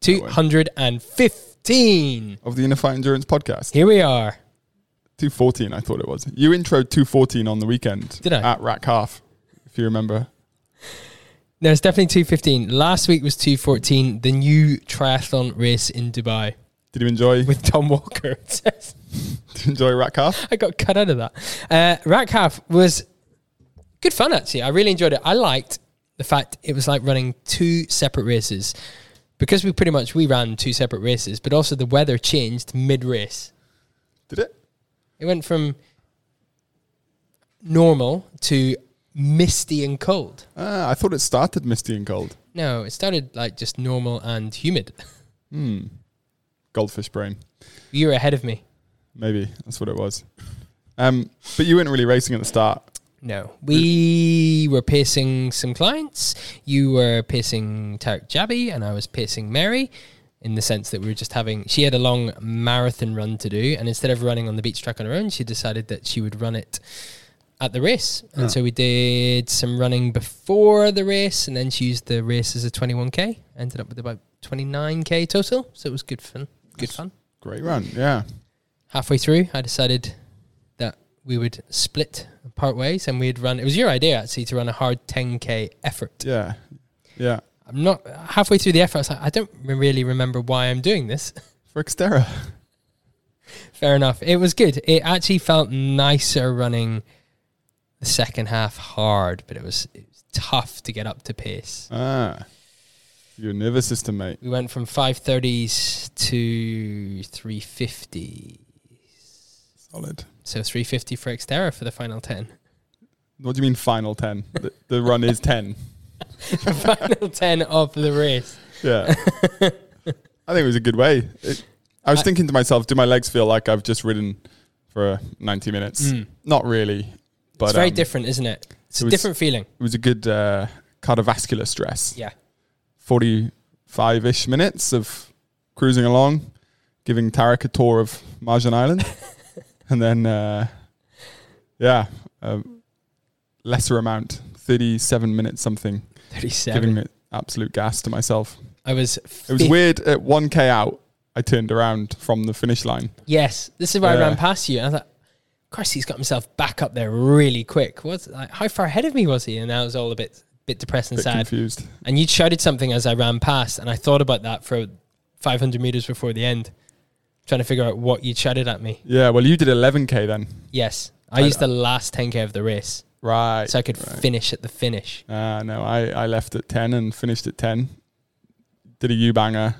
Two hundred and fifteen. of the Fight Endurance podcast. Here we are. 214, I thought it was. You introed 214 on the weekend. Did I? At RAK Half, if you remember. No, it's definitely two fifteen. Last week was two fourteen. The new triathlon race in Dubai Did you enjoy? with Tom Walker. It says. Did you enjoy RAK Half? I got cut out of that. Uh, RAK Half was good fun actually. I really enjoyed it. I liked the fact it was like running two separate races because we pretty much we ran two separate races, but also the weather changed mid race. Did it? It went from normal to misty and cold. Ah, I thought it started misty and cold. No, it started like just normal and humid. Hmm. Goldfish brain. You were ahead of me. Maybe that's what it was. Um, but you weren't really racing at the start. No, we were pacing some clients. You were pacing Tarek Jabi, and I was pacing Mary. In the sense that we were just having, she had a long marathon run to do, and instead of running on the beach track on her own, she decided that she would run it at the race. And so we did some running before the race, and then she used the race as a 21k. Ended up with about 29k total, so it was good fun. Good That's- fun. Great run. Yeah. halfway through, I decided we would split part ways and we'd run. It was your idea actually to run a hard 10k effort. Yeah. Yeah. I'm not halfway through the effort. I was like, I don't really remember why I'm doing this. For Xterra. Fair enough. It was good. It actually felt nicer running the second half hard, but it was, it was tough to get up to pace. Ah. Your nervous system, mate. We went from 530s to 350s. Solid. So 350 for Xterra for the final 10. What do you mean final 10? the, the run is 10. final 10 of the race. Yeah. I think it was a good way. It, I was I- thinking to myself, do my legs feel like I've just ridden for 90 minutes? Mm. Not really. But it's very um, different, isn't it? It's it a was- different feeling. It was a good uh, cardiovascular stress. Yeah. 45 ish minutes of cruising along, giving Tarek a tour of Marjan Island. and then, uh, yeah, a lesser amount, 37 minutes something, 37. giving it absolute gas to myself. I was. It was weird at 1K out. I turned around from the finish line. Yes, this is where I ran past you. And I thought, Christ, he's got himself back up there really quick. What's like, how far ahead of me was he? And I was all a bit, bit depressed and bit sad. confused. And you shouted something as I ran past, and I thought about that for 500 meters before the end, trying to figure out what you chatted at me. Yeah, well, you did 11K then. Yes, I I- used the last 10k of the race, Right. so I could right. finish at the finish. Uh, no, I, I left at 10 and finished at 10. Did a U banger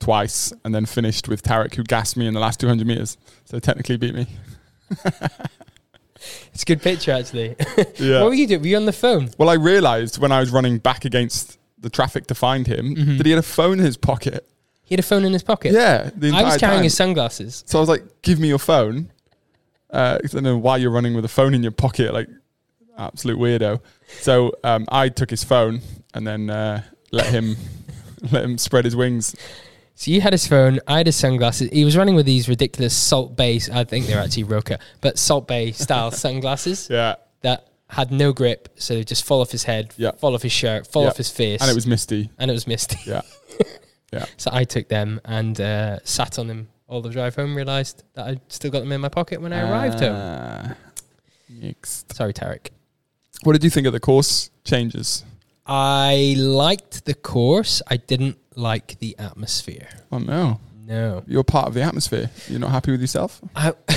twice and then finished with Tarek, who gassed me in the last 200 meters. So technically beat me. It's a good picture, actually. Yeah. What were you doing? Were you on the phone? well, I realized when I was running back against the traffic to find him Mhm. that he had a phone in his pocket. He had a phone in his pocket. Yeah. The I was carrying time. his sunglasses. So I was like, give me your phone. Uh, I don't know why you're running with a phone in your pocket, like absolute weirdo. So um, I took his phone and then uh, let him let him spread his wings. So you had his phone, I had his sunglasses. He was running with these ridiculous Salt Bae, I think they're actually Roka, but Salt Bae style sunglasses Yeah. that had no grip, so they just fall off his head, Yeah. fall off his shirt, fall Yeah. off his face, And it was misty. and it was misty. Yeah. Yeah. So I took them and uh, sat on them all the drive home. Realised that I still got them in my pocket when I arrived home. Uh, Next. Sorry, Tarek. What did you think of the course changes? I liked the course. I didn't like the atmosphere. Oh no, No. you're part of the atmosphere. You're not happy with yourself. I,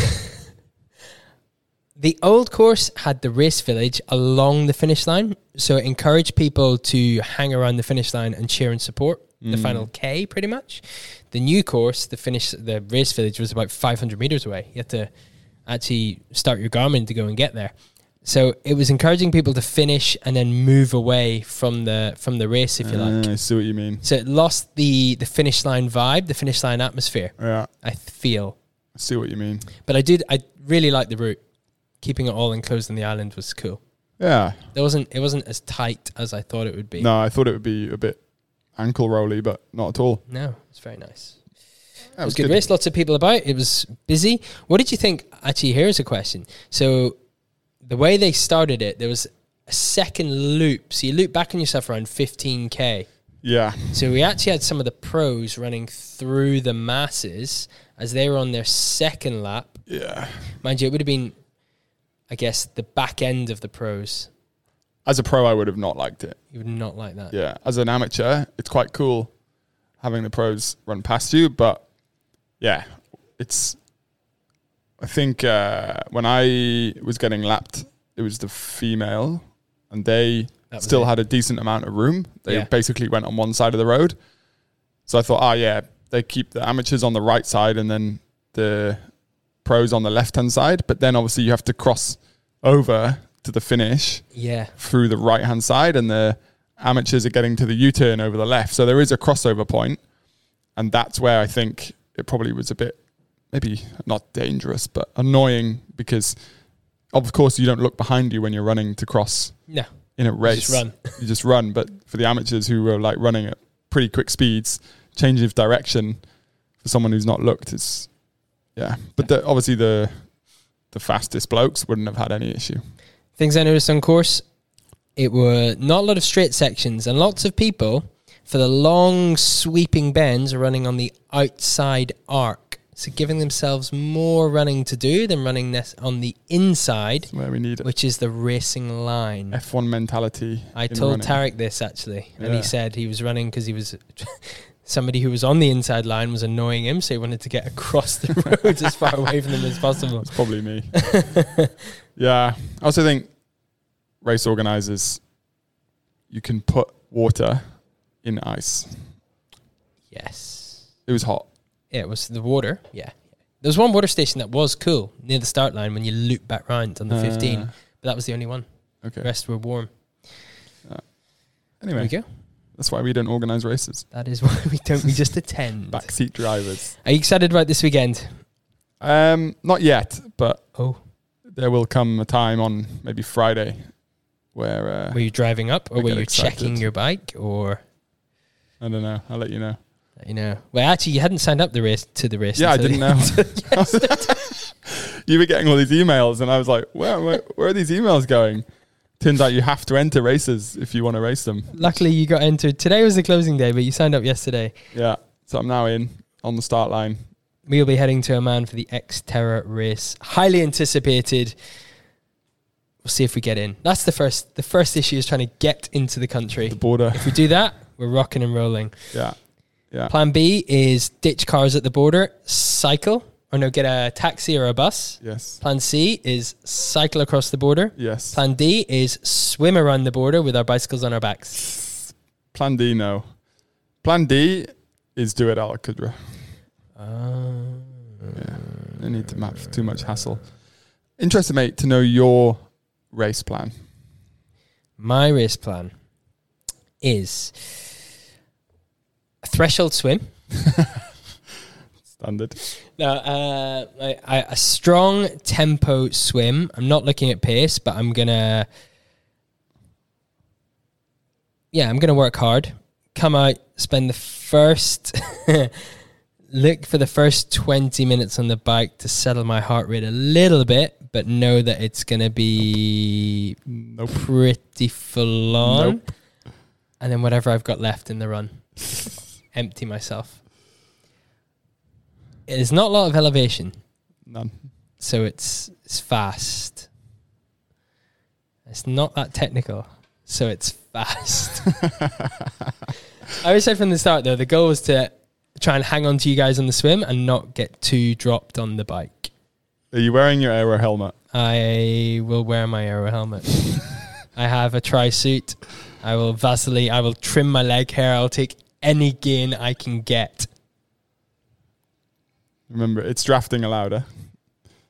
the old course had the race village along the finish line, so it encouraged people to hang around the finish line and cheer and support the Mm. final K, pretty much. The new course, the finish, the race village was about 500 meters away. You had to actually start your Garmin to go and get there. So it was encouraging people to finish and then move away from the from the race, if you like. Uh, I see what you mean. So it lost the the finish line vibe, the finish line atmosphere. Yeah, I feel. I see what you mean. But I did. I really liked the route. Keeping it all enclosed in the island was cool. Yeah. It wasn't. It wasn't as tight as I thought it would be. No, I thought it would be a bit ankle rolly, but not at all. No, it's very nice. That it was a good race. Lots of people about. It was busy. What did you think? Actually, here's a question. So, the way they started it, there was a second loop. So you loop back on yourself around 15k. Yeah. So we actually had some of the pros running through the masses as they were on their second lap. Yeah. Mind you, it would have been, I guess, the back end of the pros. As a pro, I would have not liked it. You would not like that. Yeah. As an amateur, it's quite cool having the pros run past you, but yeah, it's. I think uh, when I was getting lapped, it was the female, and they still it. had a decent amount of room. They Yeah. basically went on one side of the road. So I thought, ah, yeah, they keep the amateurs on the right side and then the pros on the left hand side. But then obviously you have to cross over to the finish Yeah. through the right hand side, and the amateurs are getting to the U turn over the left. So there is a crossover point, and that's where I think it probably was a bit maybe not dangerous, but annoying because of course you don't look behind you when you're running to cross No. in a you race. Just run. You just run. But for the amateurs who were like running at pretty quick speeds, changing of direction for someone who's not looked is yeah. But the, obviously the the fastest blokes wouldn't have had any issue. Things I noticed on course, it were not a lot of straight sections, and lots of people for the long sweeping bends are running on the outside arc. So giving themselves more running to do than running this on the inside, Where we need it. which is the racing line. F1 mentality. I told running. Tarek this actually, and Yeah. he said he was running because he was somebody who was on the inside line was annoying him, so he wanted to get across the roads as far away from them as possible. It's probably me. yeah. I also think race organizers, you can put water in ice. Yes. It was hot. Yeah, it was the water. Yeah. There was one water station that was cool near the start line when you loop back round on the 15, Uh, but that was the only one. The okay. rest were warm. There we Anyway, go. that's why we don't organize races. That is why we don't, we just attend. Backseat drivers. Are you excited about this weekend? Um, not yet, but Oh, there will come a time on maybe Friday where uh, were you driving up or I were you excited. checking your bike or, I don't know. I'll let you know. Let you know, well, actually, you hadn't signed up the race to the race. Yeah, I didn't know. you were getting all these emails, and I was like, where, where, where are these emails going? Turns out you have to enter races if you want to race them. Luckily, you got entered. Today was the closing day, but you signed up yesterday. Yeah. So I'm now in on the start line. We'll be heading to Oman for the Xterra race. Highly anticipated. We'll see if we get in. That's the first. The first issue is trying to get into the country. The border. If we do that, we're rocking and rolling. Yeah. Yeah. Plan B is ditch cars at the border, cycle, or no, get a taxi or a bus. Yes. Plan C is cycle across the border. Yes. Plan D is swim around the border with our bicycles on our backs. Plan D, no. Plan D is do it Al Qudra. Uh, Yeah. No need to map too much hassle. Interested, mate, to know your race plan. My race plan is a threshold swim. Standard. No, uh, I, I, a strong tempo swim. I'm not looking at pace, but I'm gonna. Yeah, I'm gonna work hard. Come out, spend the first. look for the first 20 minutes on the bike to settle my heart rate a little bit, but know that it's gonna be Nope. pretty full on. Nope. And then whatever I've got left in the run, empty myself. It's not a lot of elevation, None. so it's it's fast. It's not that technical, so it's fast. I always said from the start though, the goal was to try and hang on to you guys on the swim and not get too dropped on the bike. Are you wearing your aero helmet? I will wear my aero helmet. I have a tri suit. I will Vaseline. I will trim my leg hair. I'll take any gain I can get. Remember, it's drafting allowed. Eh?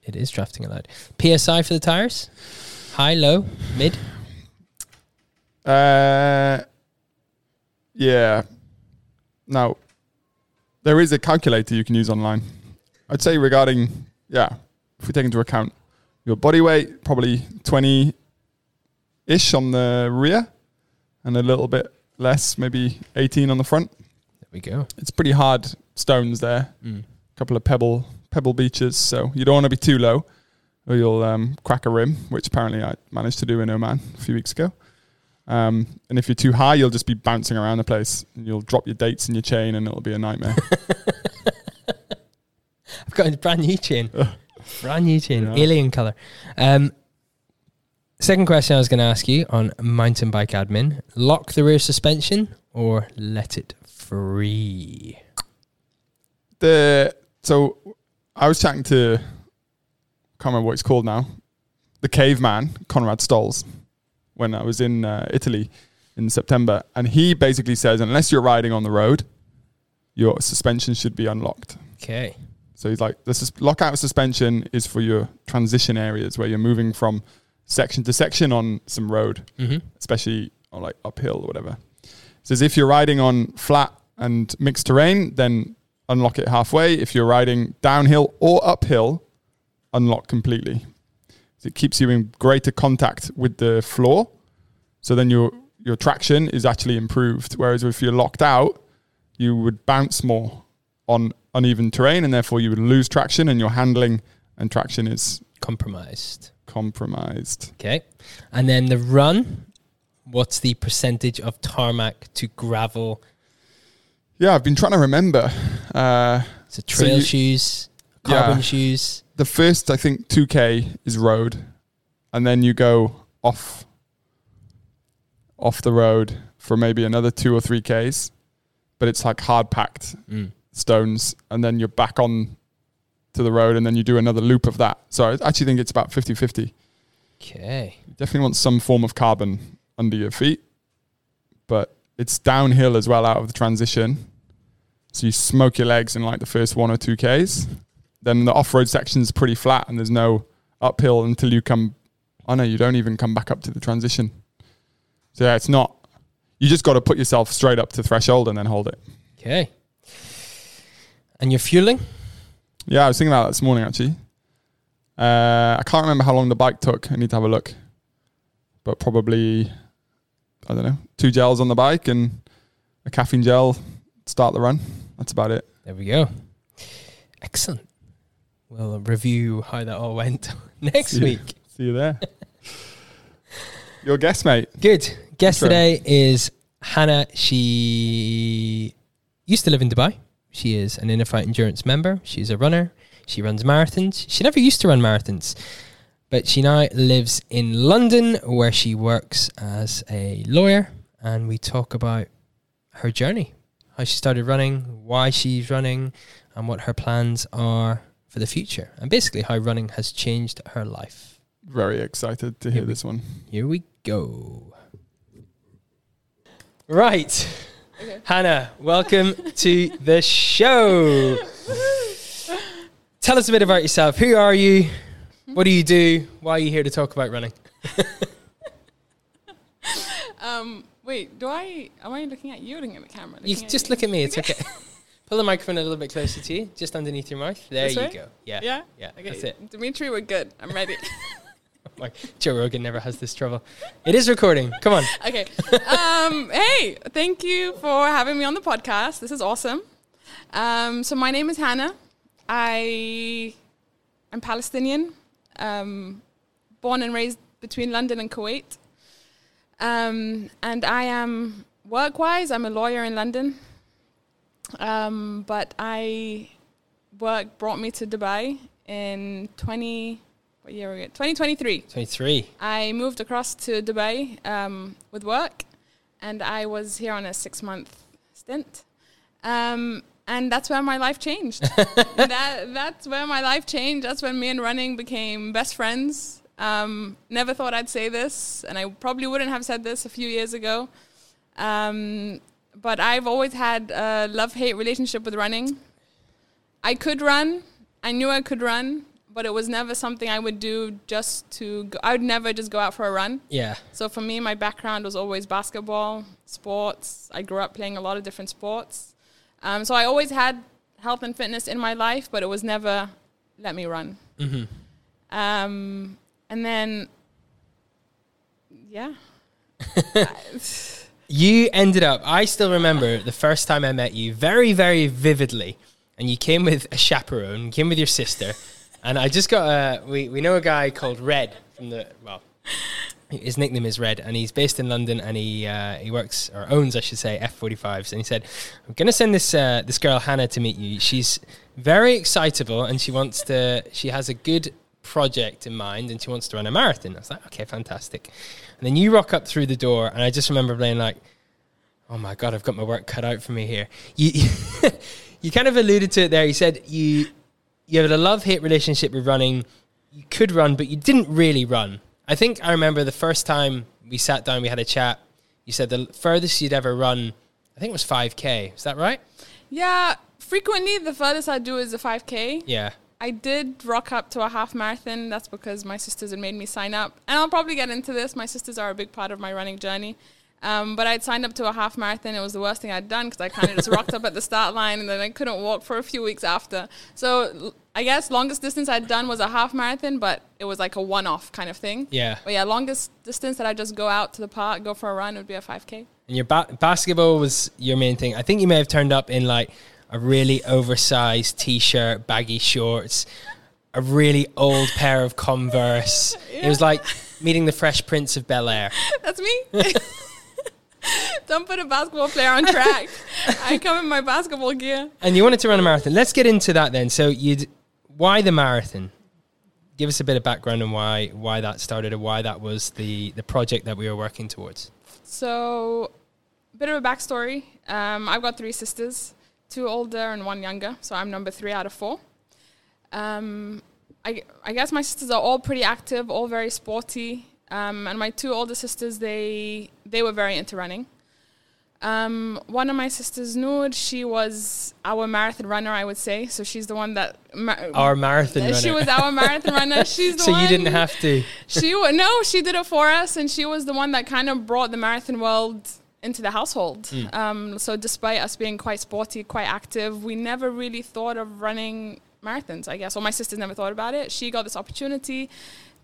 It is drafting allowed. PSI for the tires? High, low, mid? Uh, yeah. Now, there is a calculator you can use online. I'd say regarding, yeah, if we take into account your body weight, probably 20 ish on the rear and a little bit less, maybe 18 on the front. There we go. It's pretty hard stones there, Mm. a couple of pebble pebble beaches, so you don't want to be too low or you'll um, crack a rim, which apparently I managed to do in Oman a few weeks ago. Um, and if you're too high, you'll just be bouncing around the place. And you'll drop your dates in your chain, and it'll be a nightmare. I've got a brand new chain. brand new chain. Yeah. Alien color. Um, second question I was going to ask you on mountain bike admin lock the rear suspension or let it free? the so I was chatting to can't remember what it's called now, the caveman Conrad Stoltz, when I was in uh, Italy in September, and he basically says unless you're riding on the road, your suspension should be unlocked. Okay. So he's like, the sus- lockout suspension is for your transition areas where you're moving from section to section on some road, Mm-hmm. especially on like uphill or whatever. Says if you're riding on flat and mixed terrain, then unlock it halfway. If you're riding downhill or uphill, unlock completely. So it keeps you in greater contact with the floor. So then your your traction is actually improved. Whereas if you're locked out, you would bounce more on uneven terrain and therefore you would lose traction and your handling and traction is Compromised. compromised. Okay. And then the run, what's the percentage of tarmac to gravel? Yeah, I've been trying to remember. Uh, So trail you- shoes, carbon Yeah. shoes. The first I think 2k is road and then you go off off the road for maybe another 2 or 3k's but it's like hard packed Mm. stones and then you're back on to the road and then you do another loop of that so I actually think it's about 50-50 Okay. you definitely want some form of carbon under your feet but it's downhill as well out of the transition so you smoke your legs in like the first one or two k's then the off-road section is pretty flat and there's no uphill until you come oh know you don't even come back up to the transition so yeah it's not you just got to put yourself straight up to threshold and then hold it Okay. And you're fueling? yeah i was thinking about that this morning actually uh, i can't remember how long the bike took i need to have a look but probably i don't know two gels on the bike and a caffeine gel start the run that's about it There we go. Excellent. We'll review how that all went next See you. week. see you there your guess mate Good. Guest Intro. today is Hana. She used to live in Dubai. She is an Inner Fight Endurance member. She's a runner. She runs marathons. She never used to run marathons, but she now lives in London where she works as a lawyer. And we talk about her journey, how she started running, why she's running, and what her plans are for the future. And basically, how running has changed her life. very excited to Here hear we- this one Here we go. Right. Okay. Hana, welcome to the show. Tell us a bit about yourself. Who are you? What do you do? Why are you here to talk about running? Um, wait, do I? Am I looking at you or looking at the camera? You Looking just look at me. It's okay. Pull the microphone a little bit closer to you, just underneath your mouth. There This you way? go. Yeah. Yeah. Yeah. Okay. That's it. Dimitri, we're good. I'm ready. Like, Joe Rogan never has this trouble. It is recording. Come on. okay. Um, hey, thank you for having me on the podcast. This is awesome. Um, so my name is Hana. I I'm Palestinian. Um, born and raised between London and Kuwait. Um, and I am work-wise, I'm a lawyer in London. Um, but I work brought me to Dubai in 20 what year were we at? 2023. 23. I moved across to Dubai um, with work, and I was here on a six month stint. Um, and that's where my life changed. that, that's where my life changed. That's when me and running became best friends. Um, never thought I'd say this, and I probably wouldn't have said this a few years ago. Um, but I've always had a love hate relationship with running. I could run, I knew I could run, but it was never something I would do just to go. I would never just go out for a run. Yeah. So for me, my background was always basketball, sports. I grew up playing a lot of different sports. Um, so I always had health and fitness in my life, but it was never let me run. Mm-hmm. Um, and then, yeah. You ended up, I still remember the first time I met you very, very vividly. And you came with a chaperone, came with your sister. And I just got a, we, we know a guy called Red from the, well, his nickname is Red, and he's based in London, and he uh, he works or owns, I should say, F45s. And he said, "I'm going to send this uh, this girl Hana to meet you. She's very excitable, and she wants to. She has a good project in mind, and she wants to run a marathon." I was like, "Okay, fantastic." And then you rock up through the door, and I just remember being like, "Oh my god, I've got my work cut out for me here." You you kind of alluded to it there. You said you you had a love hate relationship with running. You could run, but you didn't really run. I think I remember the first time we sat down, we had a chat. You said the furthest you'd ever run, I think it was 5K. Is that right? Yeah, frequently the furthest I do is a 5K. Yeah. I did rock up to a half marathon. That's because my sisters had made me sign up. And I'll probably get into this. My sisters are a big part of my running journey. Um, but I'd signed up to a half marathon. It was the worst thing I'd done because I kind of just rocked up at the start line and then I couldn't walk for a few weeks after. So I guess longest distance I'd done was a half marathon, but it was like a one off kind of thing. Yeah. But yeah, longest distance that I just go out to the park, go for a run would be a 5K. And your ba- basketball was your main thing. I think you may have turned up in like a really oversized t-shirt, baggy shorts, a really old pair of Converse. It was like meeting the Fresh Prince of Bel Air. That's me. Don't put a basketball player on track. I come in my basketball gear. And you wanted to run a marathon. Let's get into that then. So you, why the marathon? Give us a bit of background on why why that started and why that was the the project that we were working towards. So, bit of a backstory. Um, I've got three sisters, two older and one younger. So I'm number three out of four. Um, I, I guess my sisters are all pretty active, all very sporty. Um, and my two older sisters, they they were very into running. Um, one of my sisters, Noor, she was our marathon runner, I would say. So she's the one that Our marathon runner. she was our marathon runner. She's the so one. you didn't have to. she no, she did it for us, and she was the one that kind of brought the marathon world into the household. Um, so despite us being quite sporty, quite active, we never really thought of running marathons. I guess, or my sisters never thought about it. She got this opportunity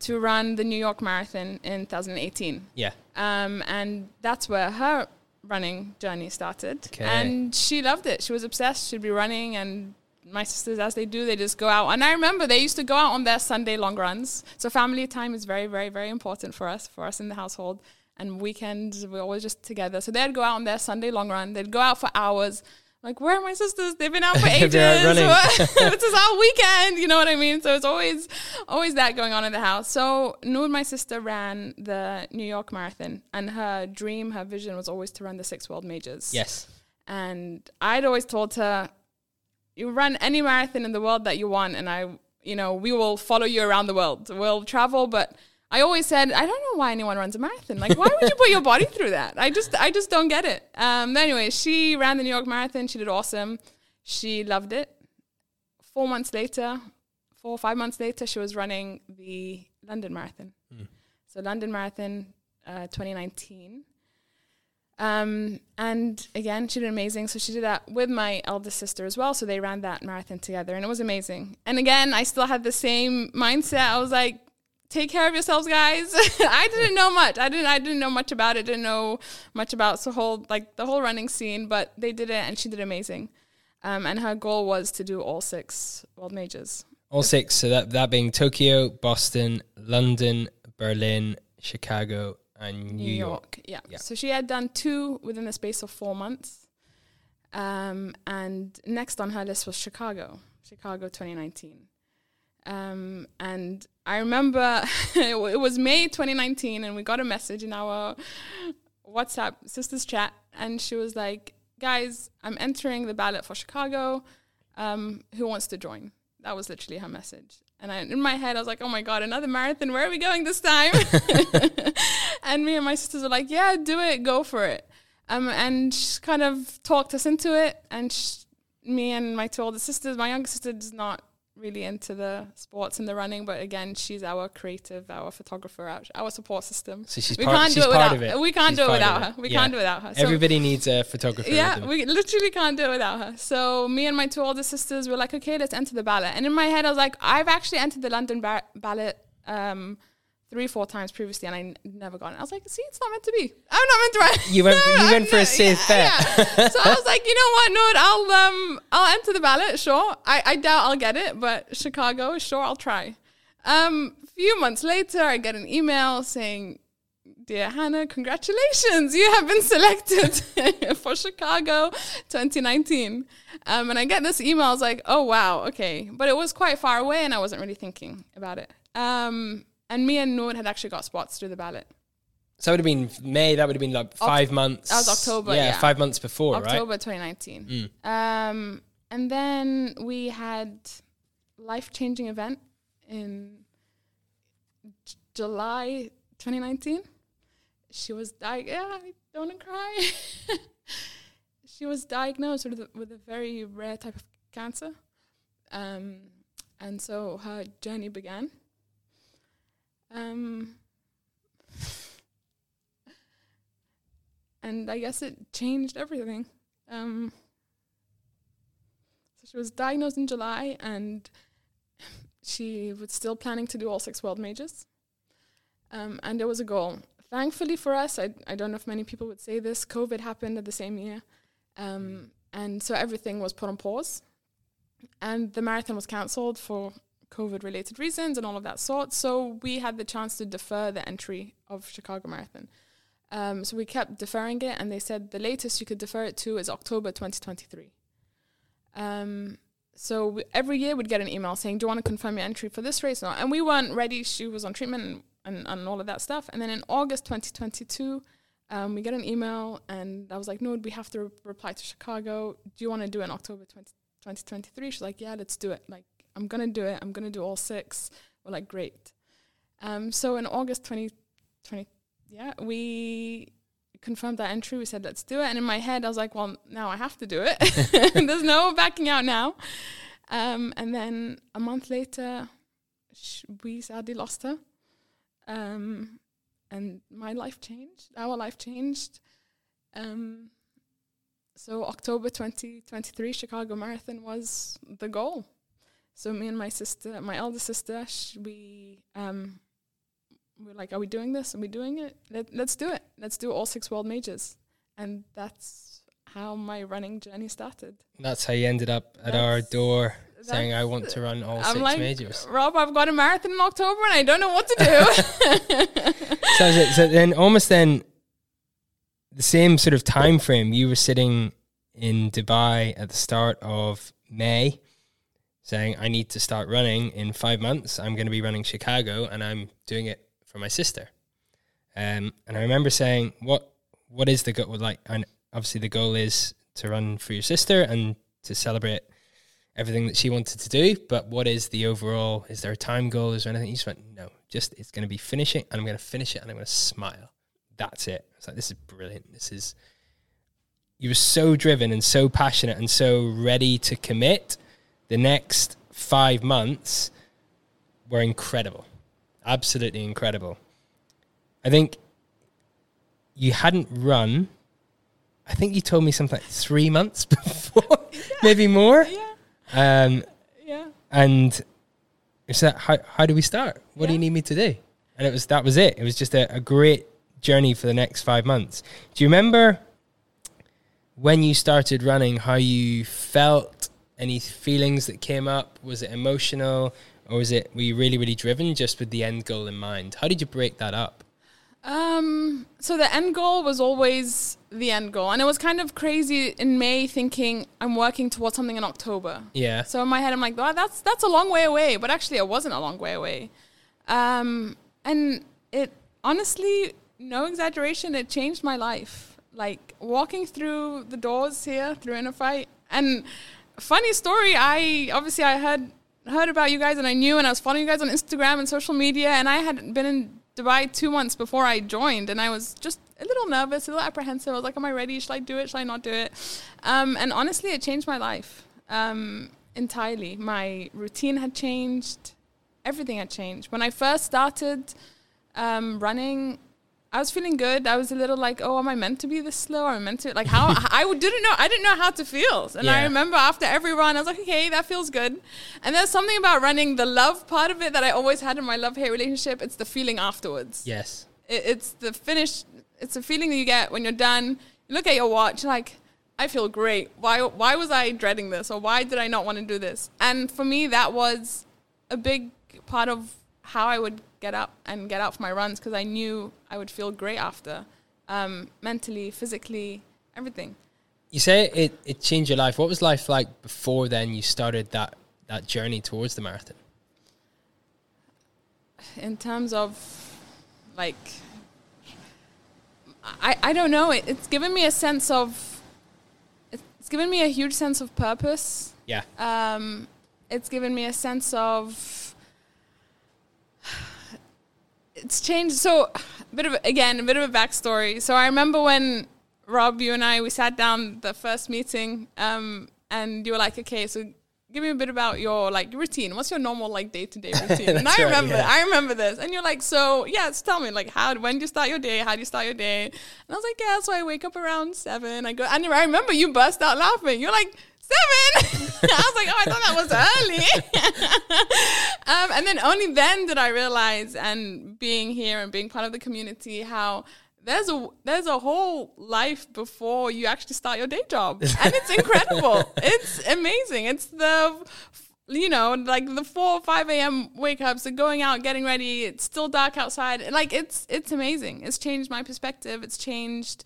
to run the New York Marathon in 2018, Yeah. um, and that's where her running journey started. Okay. And she loved it. She was obsessed. She'd be running and my sisters, as they do, they just go out. And I remember they used to go out on their Sunday long runs. So family time is very, very, very important for us, for us in the household. And weekends, we're always just together. So they'd go out on their Sunday long run. They'd go out for hours. Like, where are my sisters? They've been out for ages. been out running. this is our weekend. You know what I mean? So it's always, always that going on in the house. So Noor, my sister, ran the New York Marathon, and her dream, her vision was always to run the six world majors. Yes. And I'd always told her, you run any marathon in the world that you want, and I, you know, we will follow you around the world. We'll travel, but I always said, I don't know why anyone runs a marathon. Like, why would you put your body through that? I just, I just don't get it. Um, anyway, she ran the New York Marathon. She did awesome. She loved it. Four months later, four or five months later, she was running the London Marathon. So London Marathon, uh, 2019. Um, and again, she did amazing. So she did that with my eldest sister as well. So they ran that marathon together, and it was amazing. And again, I still had the same mindset. I was like, "Take care of yourselves, guys." I didn't know much. I didn't. I didn't know much about it. Didn't know much about the whole like the whole running scene. But they did it, and she did amazing. Um, and her goal was to do all six world majors. All six. So that that being Tokyo, Boston, London, Berlin, Chicago, and New, York. Yeah. Yeah. So she had done two within the space of four months. Um, and next on her list was Chicago, Chicago 2019. Um, and I remember it was May 2019, and we got a message in our WhatsApp sisters chat, and she was like, "Guys, I'm entering the ballot for Chicago. Um, who wants to join?" That was literally her message. And I, in my head, I was like, "Oh my god, another marathon! Where are we going this time?" and me and my sisters were like, "Yeah, do it, go for it." Um, and she kind of talked us into it. And sh me and my two older sisters, my younger sister does not really into the sports and the running, but again, she's our creative, our photographer, our, our support system. So she's we part, can't she's do it without of it. we can't She's do it without her. We Yeah. can't do it without her. So- Everybody needs a photographer. yeah, we literally can't do it without her. So me and my two older sisters were like, okay, let's enter the ballot. And in my head, I was like, I've actually entered the London ba- ballot um, three, four times previously, and I n- never got it. I was like, see, it's not meant to be. I'm not meant to run. You went for- you I'm went for a safe yeah, bet. yeah. So I was like, you know what, Noor, I'll um, I'll enter the ballot. Sure, I, I doubt I'll get it, but Chicago, sure, I'll try. Um, a few months later, I get an email saying Dear Hana, congratulations! You have been selected for Chicago 2019. Um, and I get this email. I was like, oh wow, okay. But it was quite far away, and I wasn't really thinking about it. Um, and me and Noor had actually got spots through the ballot. So it would have been May. That would have been like five months. that was October, Yeah, yeah. five months before, October right? 2019. Um, and then we had life changing event in J- July 2019. She was di- yeah, I don't wanna cry. she was diagnosed with a, with a very rare type of cancer, um, and so her journey began. Um, and I guess it changed everything. Um, so she was diagnosed in July, and she was still planning to do all six world majors. Um, and there was a goal. Thankfully for us, I, I don't know if many people would say this, COVID happened at the same year. Um, and so everything was put on pause. And the marathon was cancelled for COVID related reasons and all of that sort. So we had the chance to defer the entry of Chicago Marathon. Um, so we kept deferring it, and they said the latest you could defer it to is October 2023. Um, so we, every year we'd get an email saying, "Do you want to confirm your entry for this race?" or not?" And we weren't ready. She was on treatment and, and, and all of that stuff. And then in August 2022, um, we get an email, and I was like, "No, we have to re- reply to Chicago. Do you want to do it in October 20, 2023?" She's like, "Yeah, let's do it. Like, I'm gonna do it. I'm gonna do all six. We're like, "Great." Um, so in August 2020, yeah, we confirmed that entry. We said, let's do it. And in my head, I was like, well, now I have to do it. There's no backing out now. Um, and then a month later, sh- we sadly lost her. Um, and my life changed. Our life changed. Um, so October 2023 Chicago Marathon was the goal. So me and my sister, my elder sister, sh- we um, we're like, are we doing this? Are we doing it? Let, let's do it. Let's do all six world majors. And that's how my running journey started. That's how you ended up at our door saying, "I want to run all I'm six like, majors." Rob, I've got a marathon in October and I don't know what to do. so, so then, almost then, the same sort of time frame. You were sitting in Dubai at the start of May, saying, "I need to start running in five months. I'm going to be running Chicago, and I'm doing it for my sister." Um, and I remember saying, "What? What is the goal? Like, and obviously the goal is to run for your sister and to celebrate." Everything that she wanted to do, but what is the overall? Is there a time goal? Is there anything? You just went, no, just it's going to be finishing, and I'm going to finish it, and I'm going to smile. That's it. It's like this is brilliant. This is. You were so driven and so passionate and so ready to commit. The next five months were incredible, absolutely incredible. I think you hadn't run. I think you told me something like three months before, maybe more. yeah, Um, yeah. and it's that how how do we start? What do you need me to do? And it was that was it. It was just a, a great journey for the next five months. Do you remember when you started running? How you felt? Any feelings that came up? Was it emotional, or was it were you really really driven just with the end goal in mind? How did you break that up? Um, so the end goal was always the end goal. And it was kind of crazy in May thinking I'm working towards something in October. Yeah, So in my head, I'm like, oh, that's that's a long way away. But actually, it wasn't a long way away. Um, and it honestly, no exaggeration, it changed my life. Like walking through the doors here through Inner Fight. And funny story, I obviously I had heard about you guys and I knew and I was following you guys on Instagram and social media and I had been in Dubai two months before I joined and I was just a little nervous, a little apprehensive. I was like, Am I ready? Should I do it? Should I not do it? Um, and honestly it changed my life. Um, entirely. My routine had changed. Everything had changed. When I first started um, running, I was feeling good. I was a little like, oh, am I meant to be this slow? Am I meant to like how I didn't know. I didn't know how to feel. And I remember after every run, I was like, okay, that feels good. And there's something about running, the love part of it that I always had in my love hate relationship. It's the feeling afterwards yes, it, it's the finish it's the feeling that you get when you're done you look at your watch like i feel great why why was i dreading this or why did i not want to do this and for me that was a big part of how i would get up and get out for my runs because i knew I would feel great after, um, mentally, physically, everything. You say it, it changed your life. What was life like before then you started that, that journey towards the marathon? In terms of like, I, I don't know, it, it's given me a sense of, it's given me a huge sense of purpose. Yeah. Um, it's given me a sense of, it's changed. So, a bit of again, a bit of a backstory. So I remember when Rob, you and I, we sat down the first meeting, um, and you were like, "Okay, so give me a bit about your like routine. What's your normal like day to day routine?" and I That's right, remember, yeah. I remember this, and you're like, "So yeah, so tell me like how when do you start your day? How do you start your day?" And I was like, "Yeah, so I wake up around seven. I go, and I remember you burst out laughing. You're like. Seven. I was like, oh, I thought that was early. um, and then only then did I realize, and being here and being part of the community, how there's a there's a whole life before you actually start your day job, and it's incredible. it's amazing. It's the you know like the four or five a.m. wake ups, and going out, getting ready. It's still dark outside. Like it's it's amazing. It's changed my perspective. It's changed.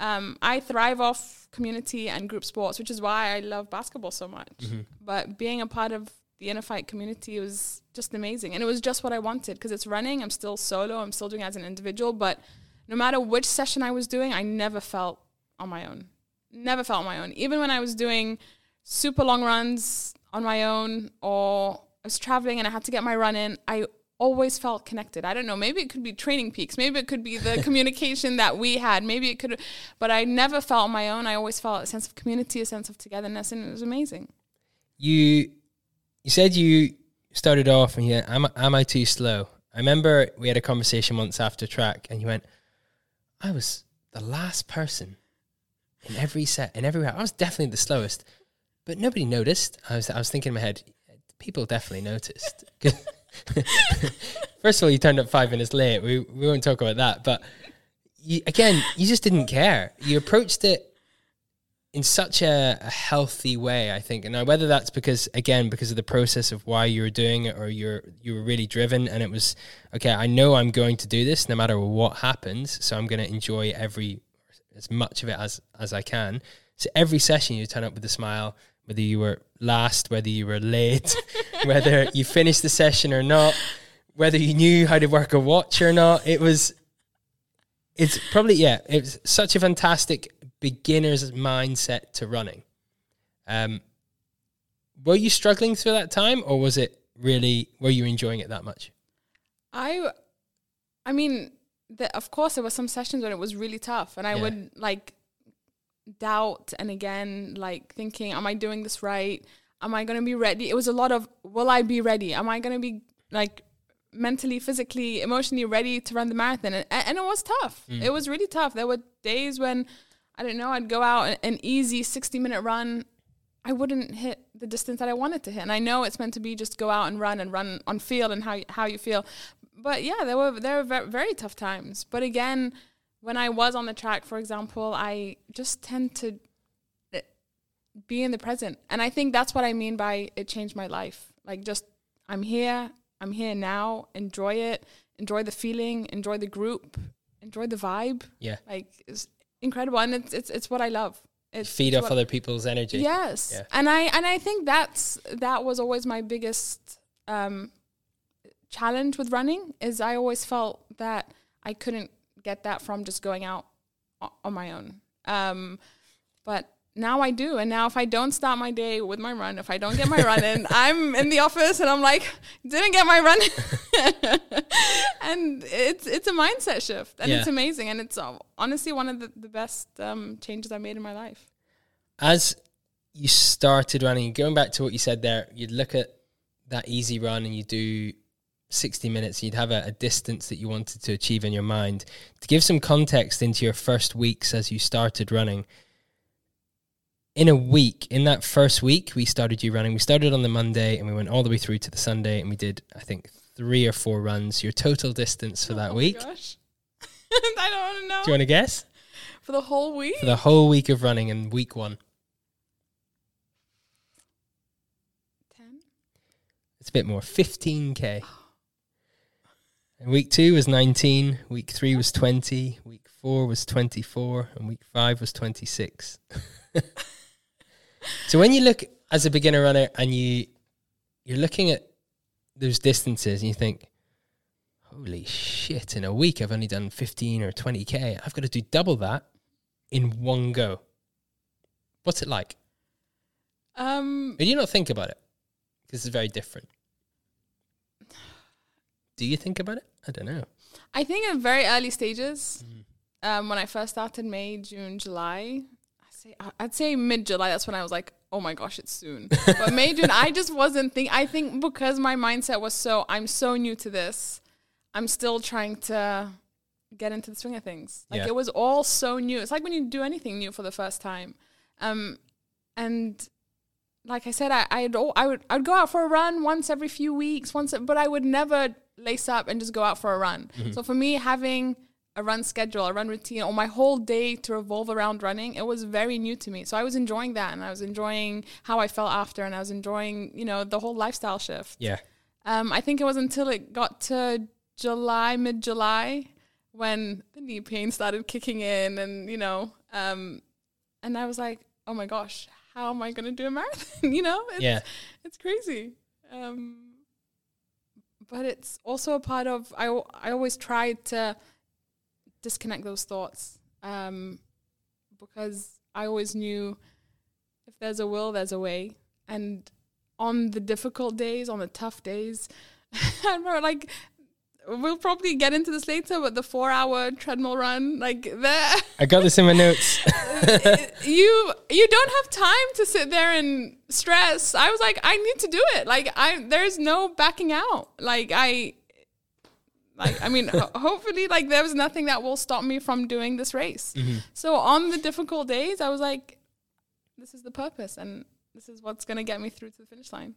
Um, I thrive off community and group sports, which is why I love basketball so much. Mm-hmm. But being a part of the inner fight community was just amazing, and it was just what I wanted because it's running. I'm still solo. I'm still doing it as an individual, but no matter which session I was doing, I never felt on my own. Never felt on my own. Even when I was doing super long runs on my own or I was traveling and I had to get my run in, I always felt connected. I don't know, maybe it could be TrainingPeaks, maybe it could be the communication that we had, maybe it could but I never felt my own. I always felt a sense of community, a sense of togetherness and it was amazing. You you said you started off and you went, am, am I too slow? I remember we had a conversation once after track and you went, I was the last person in every set, in every round. I was definitely the slowest, but nobody noticed. I was, I was thinking in my head, people definitely noticed. First of all, you turned up five minutes late. We, we won't talk about that. But you, again, you just didn't care. You approached it in such a, a healthy way, I think. And now whether that's because again, because of the process of why you were doing it or you're you were really driven and it was okay, I know I'm going to do this no matter what happens, so I'm gonna enjoy every as much of it as as I can. So every session you turn up with a smile, whether you were last, whether you were late, whether you finished the session or not, whether you knew how to work a watch or not. It was it's probably yeah, it was such a fantastic beginner's mindset to running. Um, were you struggling through that time, or was it really? Were you enjoying it that much? I, I mean, the, of course, there were some sessions when it was really tough, and I Yeah. would like doubt and again, like thinking, "Am I doing this right? Am I going to be ready?" It was a lot of, "Will I be ready? Am I going to be like mentally, physically, emotionally ready to run the marathon?" And, and it was tough. Mm. It was really tough. There were days when I don't know. I'd go out an- an easy sixty-minute run. I wouldn't hit the distance that I wanted to hit. And I know it's meant to be just go out and run and run on field and how how you feel. But yeah, there were there were very tough times. But again, when I was on the track, for example, I just tend to eh, be in the present. And I think that's what I mean by it changed my life. Like just I'm here, I'm here now, enjoy it, enjoy the feeling, enjoy the group, enjoy the vibe. Yeah, Like it's incredible and it's it's it's what I love. It's feed off other people's energy. Yes. Yeah. And I and I think that's that was always my biggest um challenge with running is I always felt that I couldn't get that from just going out on my own. Um but now I do. And now if I don't start my day with my run, if I don't get my run in, I'm in the office and I'm like, didn't get my run and it's it's a mindset shift and it's amazing and it's uh, honestly one of the, the best um, changes I made in my life. As you started running, going back to what you said there, you'd look at that easy run and you do 60 minutes, you'd have a, a distance that you wanted to achieve in your mind. To give some context into your first weeks as you started running, in a week, in that first week, we started you running. We started on the Monday and we went all the way through to the Sunday and we did, I think, three or four runs. Your total distance for that Oh my week. gosh. I don't want to know. Do you want to guess? For the whole week? For the whole week of running in week one. 10? It's a bit more, 15k. And week two was 19. Week three was 20. Week four was 24. And week five was 26. so when you look as a beginner runner and you you're looking at those distances and you think, holy shit, in a week I've only done 15 or 20k. I've got to do double that in one go. What's it like? Um, But you not think about it because it's very different. Do you think about it? I don't know. I think in very early stages, um, when I first started May, June, July, I say I'd say mid July. That's when I was like, oh my gosh, it's soon. but May, June, I just wasn't think. I think because my mindset was so I'm so new to this, I'm still trying to get into the swing of things. Like Yeah. it was all so new. It's like when you do anything new for the first time, um, and like I said, I I'd, I would I'd go out for a run once every few weeks, once, but I would never lace up and just go out for a run. So for me, having a run schedule, a run routine, or my whole day to revolve around running, it was very new to me. So I was enjoying that, and I was enjoying how I felt after, and I was enjoying you know the whole lifestyle shift. Yeah. Um, I think it was until it got to July, mid July, when the knee pain started kicking in, and you know, um, and I was like, oh my gosh, how am I going to do a marathon? you know, it's, Yeah. it's crazy. Um, but it's also a part of I. I always tried to disconnect those thoughts um, because I always knew if there's a will, there's a way, and on the difficult days, on the tough days, I remember like we'll probably get into this later, but the four hour treadmill run, like there I got this in my notes. you you don't have time to sit there and stress. I was like, I need to do it. Like I there's no backing out. Like I like I mean hopefully like there was nothing that will stop me from doing this race. Mm-hmm. So on the difficult days, I was like this is the purpose and this is what's going to get me through to the finish line.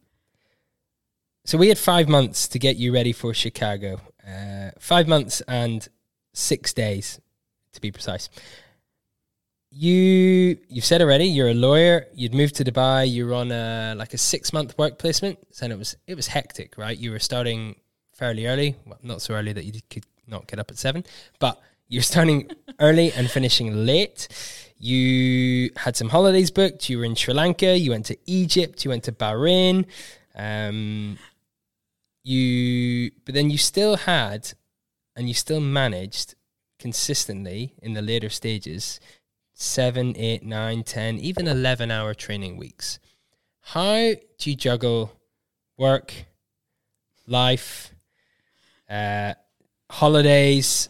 So we had five months to get you ready for Chicago. Uh, five months and six days, to be precise. You you've said already you're a lawyer. You'd moved to Dubai. You're on a like a six month work placement, and it was it was hectic, right? You were starting fairly early, well, not so early that you could not get up at seven, but you're starting early and finishing late. You had some holidays booked. You were in Sri Lanka. You went to Egypt. You went to Bahrain. Um, you, but then you still had, and you still managed consistently in the later stages, seven, eight, nine, ten, even eleven hour training weeks. How do you juggle work, life, uh, holidays?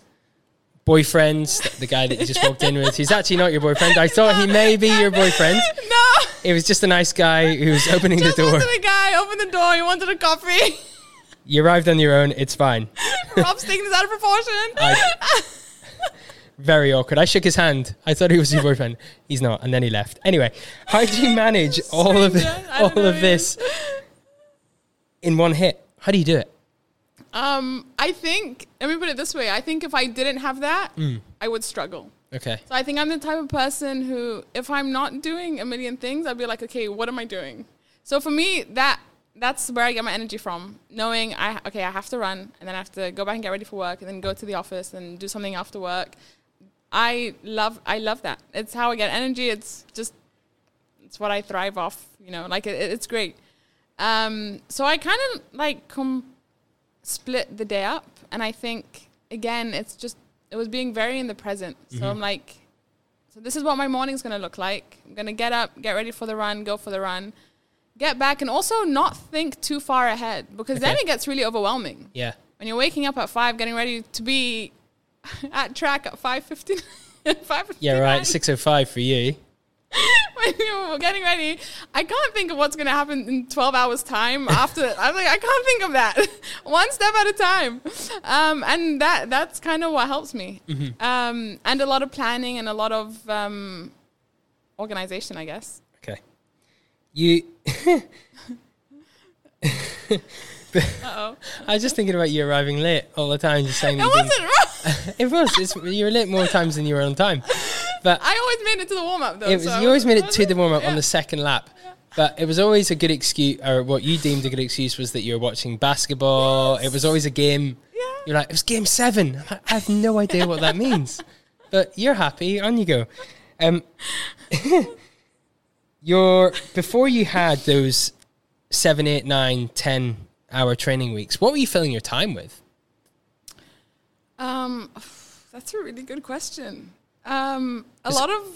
Boyfriends, the guy that you just walked in with, he's actually not your boyfriend. I thought he may be your boyfriend. No. It was just a nice guy who was opening Just the door. wanted a guy open the door. He wanted a coffee. You arrived on your own. It's fine. Rob's taking this out of proportion. I- Very awkward. I shook his hand. I thought he was your boyfriend. He's not, and then he left. Anyway, how do you manage all of. All of this in one hit? How do you do it? Um, I think let me put it this way. I think if I didn't have that, I would struggle. Okay. So I think I'm the type of person who, if I'm not doing a million things, I'd be like, okay, what am I doing? So for me, that that's where I get my energy from. Knowing I okay, I have to run, and then I have to go back and get ready for work, and then go to the office and do something after work. I love I love that. It's how I get energy. It's just it's what I thrive off. You know, like it, it's great. Um, so I kind of like com- split the day up, and I think again, it's just it was being very in the present. So I'm like, so this is what my morning's gonna look like. I'm gonna get up, get ready for the run, go for the run, get back, and also not think too far ahead because then it gets really overwhelming Yeah. when you're waking up at five, getting ready to be at track at five fifteen. Five Yeah. Right. Six oh five for you. when you're getting ready, I can't think of what's going to happen in 12 hours time after I'm like I can't think of that. One step at a time. Um, and that that's kind of what helps me. Um, and a lot of planning and a lot of um, organization, I guess. You. Uh-oh. I was just thinking about you arriving late all the time, just saying It wasn't wrong. It was. It's, you were late more times than you were on time. But I always made it to the warm up though. it was, so you always made it to the warm up on the second lap. But it was always a good excuse, or what you deemed a good excuse was that you were watching basketball. It was always a game. Yeah. You're like, it was game seven. Like, I have no idea what that means. But you're happy, on you go. Um, your before you had those seven, eight, nine, ten hour training weeks, what were you filling your time with? Um, that's a really good question. Um, a lot of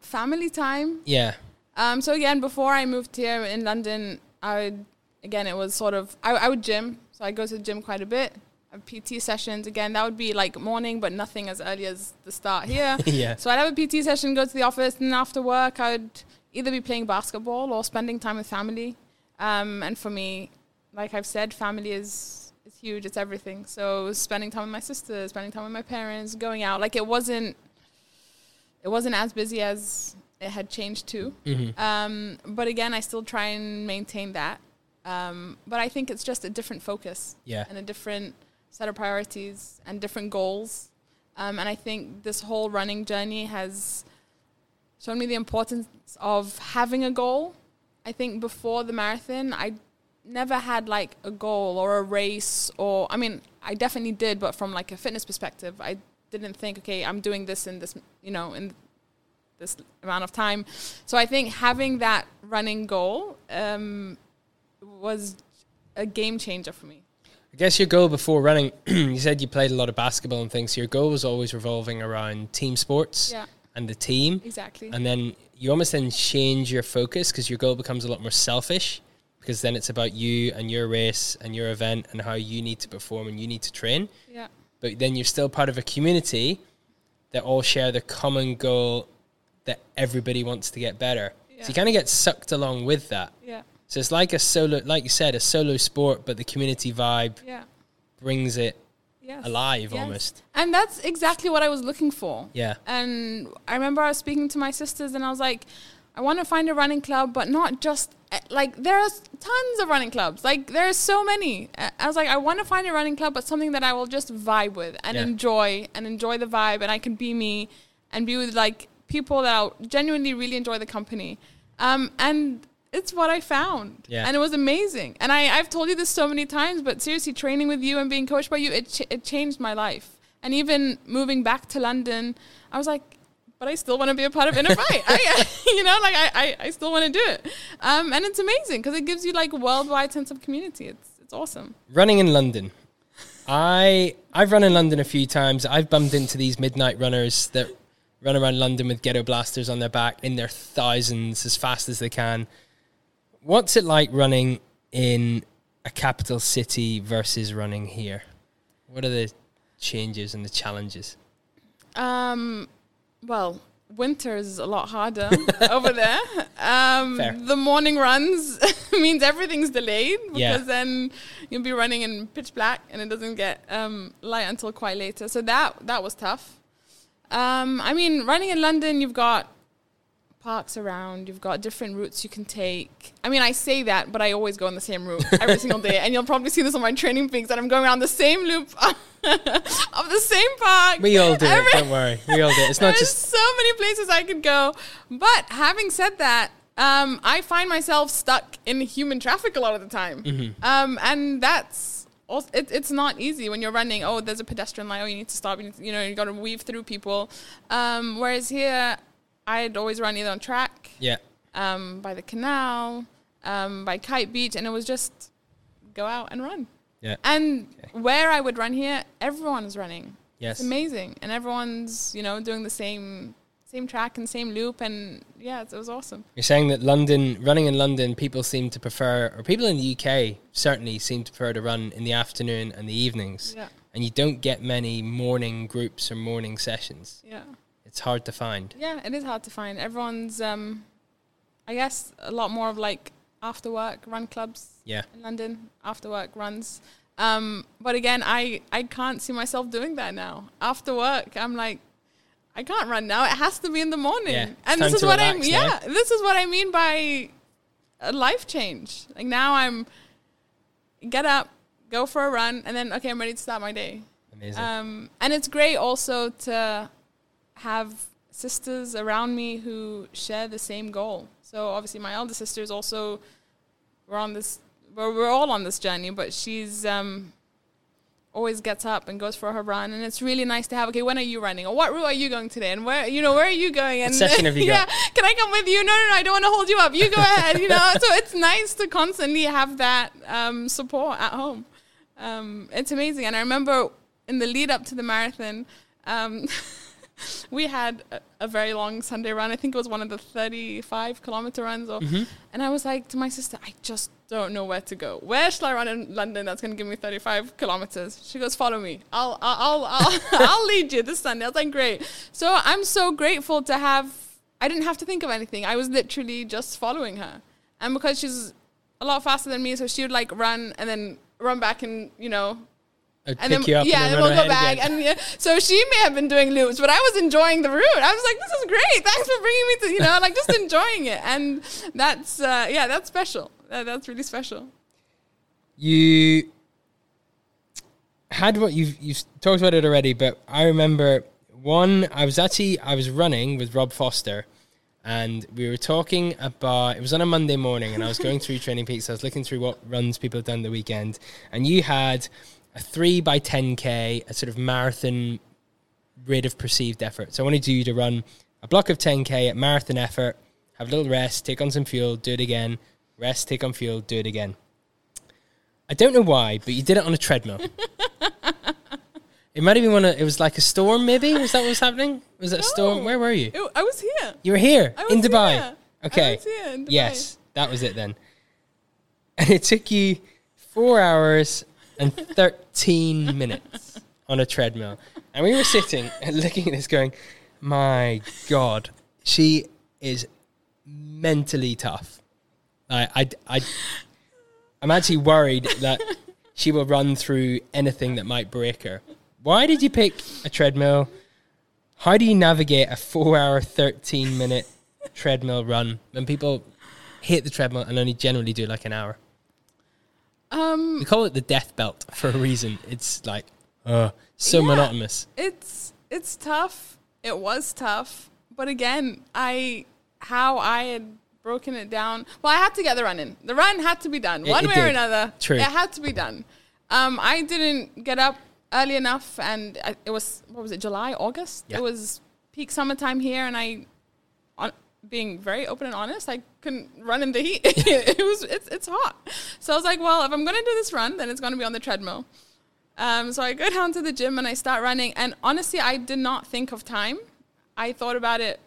family time. Yeah. Um, so again, before I moved here in London, I would again it was sort of I, I would gym, so I go to the gym quite a bit. I have PT sessions again. That would be like morning, but nothing as early as the start here. Yeah. So I'd have a PT session, go to the office, and after work, I would either be playing basketball or spending time with family. Um, and for me, like I've said, family is is huge. It's everything. So spending time with my sisters, spending time with my parents, going out. Like it wasn't it wasn't as busy as it had changed to. Mm-hmm. Um, but again, I still try and maintain that. Um, but I think it's just a different focus Yeah. and a different set of priorities and different goals. Um, and I think this whole running journey has shown me the importance of having a goal. I think before the marathon, I never had like a goal or a race, or I mean, I definitely did, but from like a fitness perspective, I didn't think, okay, I'm doing this in this, you know, in this amount of time. So I think having that running goal um, was a game changer for me. I guess your goal before running, you said you played a lot of basketball and things. So your goal was always revolving around team sports Yeah, and the team. exactly. And then you almost then change your focus because your goal becomes a lot more selfish because then it's about you and your race and your event and how you need to perform and you need to train. yeah, But then you're still part of a community that all share the common goal that everybody wants to get better. yeah, So you kind of get sucked along with that. yeah, So it's like a solo, like you said, a solo sport, but the community vibe yeah. brings it Yes. alive Yes. almost. And that's exactly what I was looking for. Yeah. And I remember I was speaking to my sisters and I was like, I want to find a running club, but not just eh, like there are tons of running clubs. Like there are so many. I was like, I want to find a running club, but something that I will just vibe with and Yeah. enjoy and enjoy the vibe, and I can be me and be with like people that I'll genuinely really enjoy the company. Um, and it's what I found. Yeah. And it was amazing. And I, I've told you this so many times, but seriously, training with you and being coached by you, it, ch- it changed my life. And even moving back to London, I was like, but I still want to be a part of Inner Fight. I, you know, like I, I, I still want to do it. Um, and it's amazing because it gives you like a worldwide sense of community. It's, it's awesome. Running in London. I I've run in London a few times. I've bumped into these midnight runners that run around London with ghetto blasters on their back in their thousands as fast as they can. What's it like running in a capital city versus running here? What are the changes and the challenges? Um, well, winter is a lot harder over there. Um, the morning runs means everything's delayed because Yeah. then you'll be running in pitch black and it doesn't get um, light until quite later. So that that was tough. Um, I mean, running in London, you've got parks around. You've got different routes you can take. I mean, I say that, but I always go on the same route every single day. And you'll probably see this on my TrainingPeaks that I'm going around the same loop of the same park. We all do Every- it, don't worry. We all do it. It's not There's just so many places I could go. But having said that, um, I find myself stuck in human traffic a lot of the time. Mm-hmm. Um, and that's also, it, it's not easy when you're running. Oh, there's a pedestrian line. Oh, you need to stop. You, need to, you know, you got to weave through people. Um, whereas here, I'd always run either on track, yeah. um, by the canal, um, by Kite Beach, and it was just go out and run. Yeah. And where I would run here, everyone is running. Yes. It's amazing, and everyone's you know doing the same same track and same loop, and yeah, it was awesome. You're saying that London, running in London, people seem to prefer, or people in the UK certainly seem to prefer to run in the afternoon and the evenings. Yeah, And you don't get many morning groups or morning sessions. yeah, It's hard to find. yeah. It is hard to find. Everyone's, um, I guess, a lot more of like after work run clubs Yeah. in London. After work runs. Um, but again, I I can't see myself doing that now. After work, I'm like. I can't run now. It has to be in the morning. Yeah, and this is what I relax mean. now. Yeah, this is what I mean by a life change. Like now I'm get up, go for a run, and then okay, I'm ready to start my day. Amazing. Um, and it's great also to have sisters around me who share the same goal. So obviously, my elder sister is also we're on this. We're, we're all on this journey, but she's um, always gets up and goes for her run, and it's really nice to have. Okay, when are you running, or what route are you going today, and where you know where are you going? And session have you yeah, got? can I come with you? No, no, no, I don't want to hold you up. You go ahead. You know, so it's nice to constantly have that um, support at home. Um, it's amazing, and I remember in the lead up to the marathon. We had a, a very long Sunday run. I think it was one of the 35 kilometer runs. Or, mm-hmm. And I was like to my sister, I just don't know where to go. Where shall I run in London that's going to give me 35 kilometers? She goes, follow me. I'll, I'll, I'll, I'll, I'll lead you this Sunday. I was like, great. So I'm so grateful to have, I didn't have to think of anything. I was literally just following her. And because she's a lot faster than me, so she would like run and then run back and, you know, I'd and then yeah, and then we'll go back. again. And yeah, so she may have been doing loops, but I was enjoying the route. I was like, this is great. Thanks for bringing me to you know, like just enjoying it. And that's uh, yeah, that's special. That, that's really special. you had what you've you've talked about it already, but I remember one. I was actually I was running with Rob Foster, and we were talking about. It was on a Monday morning, and I was going through TrainingPeaks. I was looking through what runs people have done the weekend, and you had a three by ten k, a sort of marathon rate of perceived effort. So I wanted you to run a block of ten k at marathon effort, have a little rest, take on some fuel, do it again, rest, take on fuel, do it again. I don't know why, but you did it on a treadmill. it might have been one of, it was like a storm, maybe? Was that what was happening? Was it a storm? Where were you? It- I was here. You were here in Dubai. here. Okay. was here in Dubai. Yes, that was it then. And it took you four hours and 13 minutes on a treadmill. And we were sitting and looking at this going, my God, she is mentally tough. I, I, I'm actually worried that she will run through anything that might break her. Why did you pick a treadmill? How do you navigate a four hour, 13 minute treadmill run when people hit the treadmill and only generally do like an hour? Um, We call it the death belt for a reason. It's like, uh, so Yeah. monotonous. it's it's tough. It was tough, but again, I how I had broken it down. Well, I had to get the run in. The run had to be done It- one it way or another. True. it had to be done. Um, I didn't get up early enough, and I, it was what was it, July, August? Yeah. It was peak summertime here, and I, being very open and honest, I couldn't run in the heat. it was it's it's hot. So I was like, well, if I'm gonna do this run, then it's gonna be on the treadmill. Um, so I go down to the gym and I start running. And honestly, I did not think of time. I thought about it.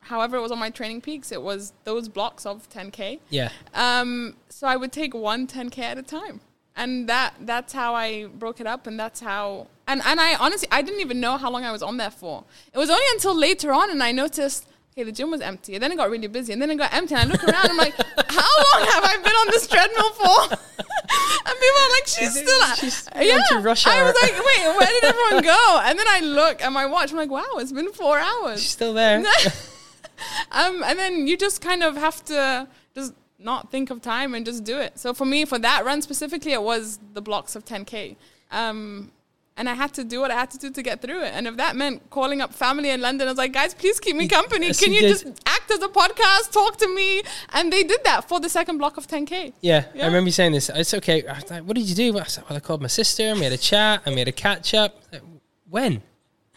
However, it was on my TrainingPeaks. It was those blocks of 10k. Yeah. Um, so I would take one 10k at a time, and that that's how I broke it up, and that's how. And and I honestly I didn't even know how long I was on there for. It was only until later on, and I noticed. Okay, the gym was empty. And then it got really busy. And then it got empty. And I look around. I'm like, how long have I been on this treadmill for? and people are like, she's still. She's yeah. to rush I was like, wait, where did everyone go? And then I look at my watch. I'm like, wow, it's been four hours. She's still there. um, and then you just kind of have to just not think of time and just do it. So for me, for that run specifically, it was the blocks of 10k. Um, and I had to do what I had to do to get through it. And if that meant calling up family in London, I was like, guys, please keep me company. Can you just act as a podcast, talk to me? And they did that for the second block of 10k. Yeah, I remember you saying this. It's okay. I was like, what did you do? I said, well, I called my sister. and We had a chat and we had a catch up. Like, When?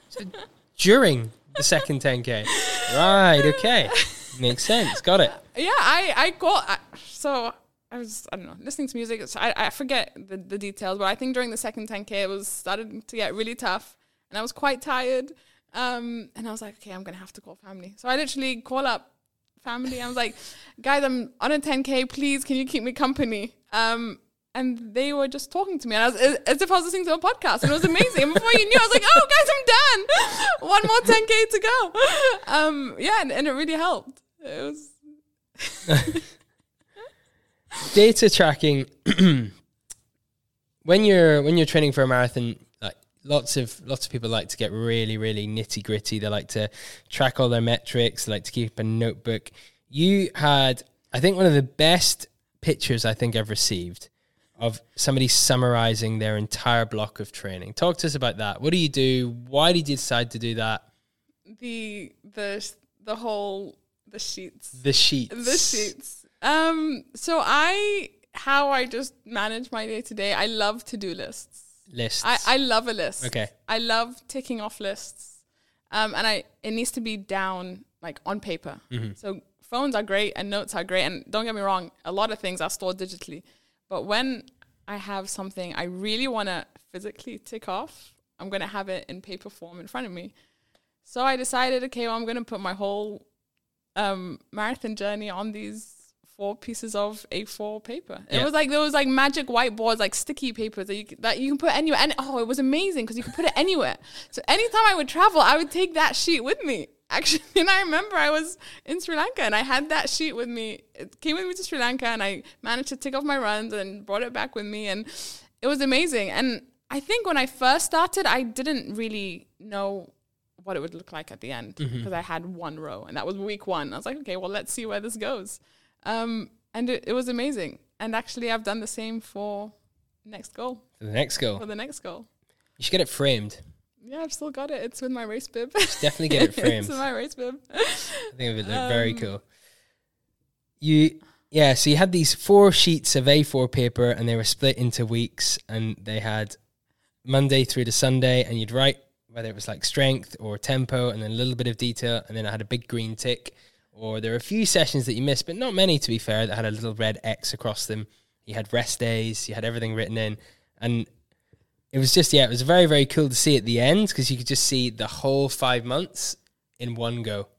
Said, During the second 10K. Right, okay. Makes sense. Got it. Yeah, I I got I, so I was I don't know listening to music. I I forget the, the details, but I think during the second 10k it was started to get really tough, and I was quite tired. Um, and I was like, okay, I'm gonna have to call family. So I literally call up family. I was like, guys, I'm on a 10k. Please, can you keep me company? Um. And they were just talking to me, and I was as, as if I was listening to a podcast, and it was amazing. And before you knew, I was like, "Oh, guys, I'm done. One more 10k to go." Um, yeah, and, and it really helped. It was Data tracking. when you're when you're training for a marathon, like lots of lots of people like to get really really nitty gritty. They like to track all their metrics. They like to keep a notebook. You had, I think, one of the best pictures I think I've received of somebody summarizing their entire block of training. Talk to us about that. What do you do? Why did you decide to do that? the the the whole the sheets The sheets. the sheets um so i how i just manage my day to day i love to-do lists lists. I, I love a list. Okay. I love ticking off lists. Um, and I it needs to be down like on paper. Mm-hmm. So phones are great and notes are great. And don't get me wrong, a lot of things are stored digitally. But when I have something I really want to physically tick off, I'm going to have it in paper form in front of me. So I decided, okay, well, I'm going to put my whole um, marathon journey on these four pieces of A4 paper. It Yeah. was like there was like magic whiteboards, like sticky papers that you that you can put anywhere. And oh, it was amazing because you could put it anywhere. So anytime I would travel, I would take that sheet with me. Actually, and I remember I was in Sri Lanka and I had that sheet with me. It came with me to Sri Lanka and I managed to tick off my runs and brought it back with me and it was amazing. And I think when I first started, I didn't really know what it would look like at the end mm-hmm. because I had one row and that was week one. I was like, okay, well, let's see where this goes. Um, and it, it was amazing. And actually, I've done the same for next goal, For the next goal. for the next goal. You should get it framed. Yeah, I've still got it. It's with my race bib. Definitely get it framed. it's with my race bib. I think it would look very Um, cool. You, yeah. So you had these four sheets of A4 paper, and they were split into weeks, and they had Monday through to Sunday, and you'd write whether it was like strength or tempo, and then a little bit of detail, and then I had a big green tick. Or there were a few sessions that you missed, but not many, to be fair, that had a little red X across them. You had rest days, you had everything written in, and it was just yeah, it was very very cool to see at the end because you could just see the whole five months in one go.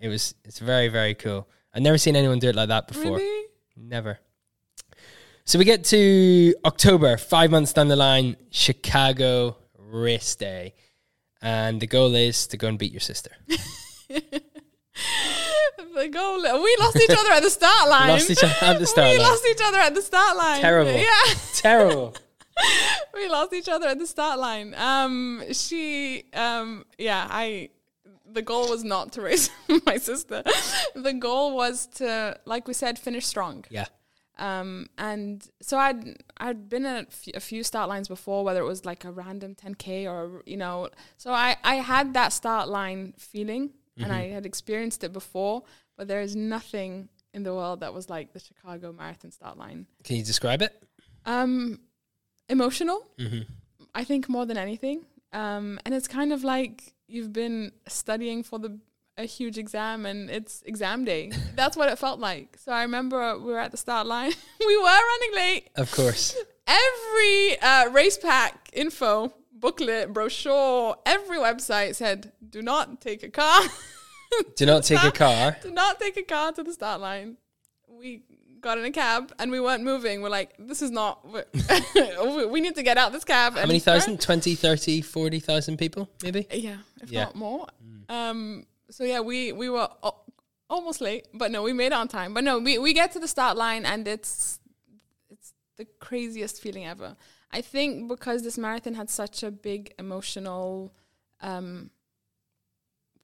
It was it's very very cool. I've never seen anyone do it like that before. Really? Never. So we get to October, five months down the line, Chicago race day, and the goal is to go and beat your sister. the goal. We lost each other at the start line. Lost each other at the start We line. lost each other at the start line. Terrible. Yeah. Terrible. we lost each other at the start line. Um, she, um, yeah, I. The goal was not to race my sister. The goal was to, like we said, finish strong. Yeah. Um, and so I'd I'd been at a few start lines before, whether it was like a random 10k or you know. So I I had that start line feeling, and I had experienced it before. But there is nothing in the world that was like the Chicago Marathon start line. Can you describe it? Um, emotional. Mm-hmm. I think more than anything. Um, and it's kind of like you've been studying for the a huge exam and it's exam day. That's what it felt like. So I remember we were at the start line. we were running late. Of course. Every uh, race pack info, booklet, brochure, every website said, "Do not take a car. Do not take a car. Do not take a car to the start line." We got in a cab and we weren't moving. We're like, "This is not. we we need to get out this cab." How many thousand? 20, 30, 40,000 people, maybe? Yeah, if Yeah. not more. Um, so yeah, we we were al- almost late, but no, we made it on time. But no, we, we get to the start line and it's it's the craziest feeling ever. I think because this marathon had such a big emotional um,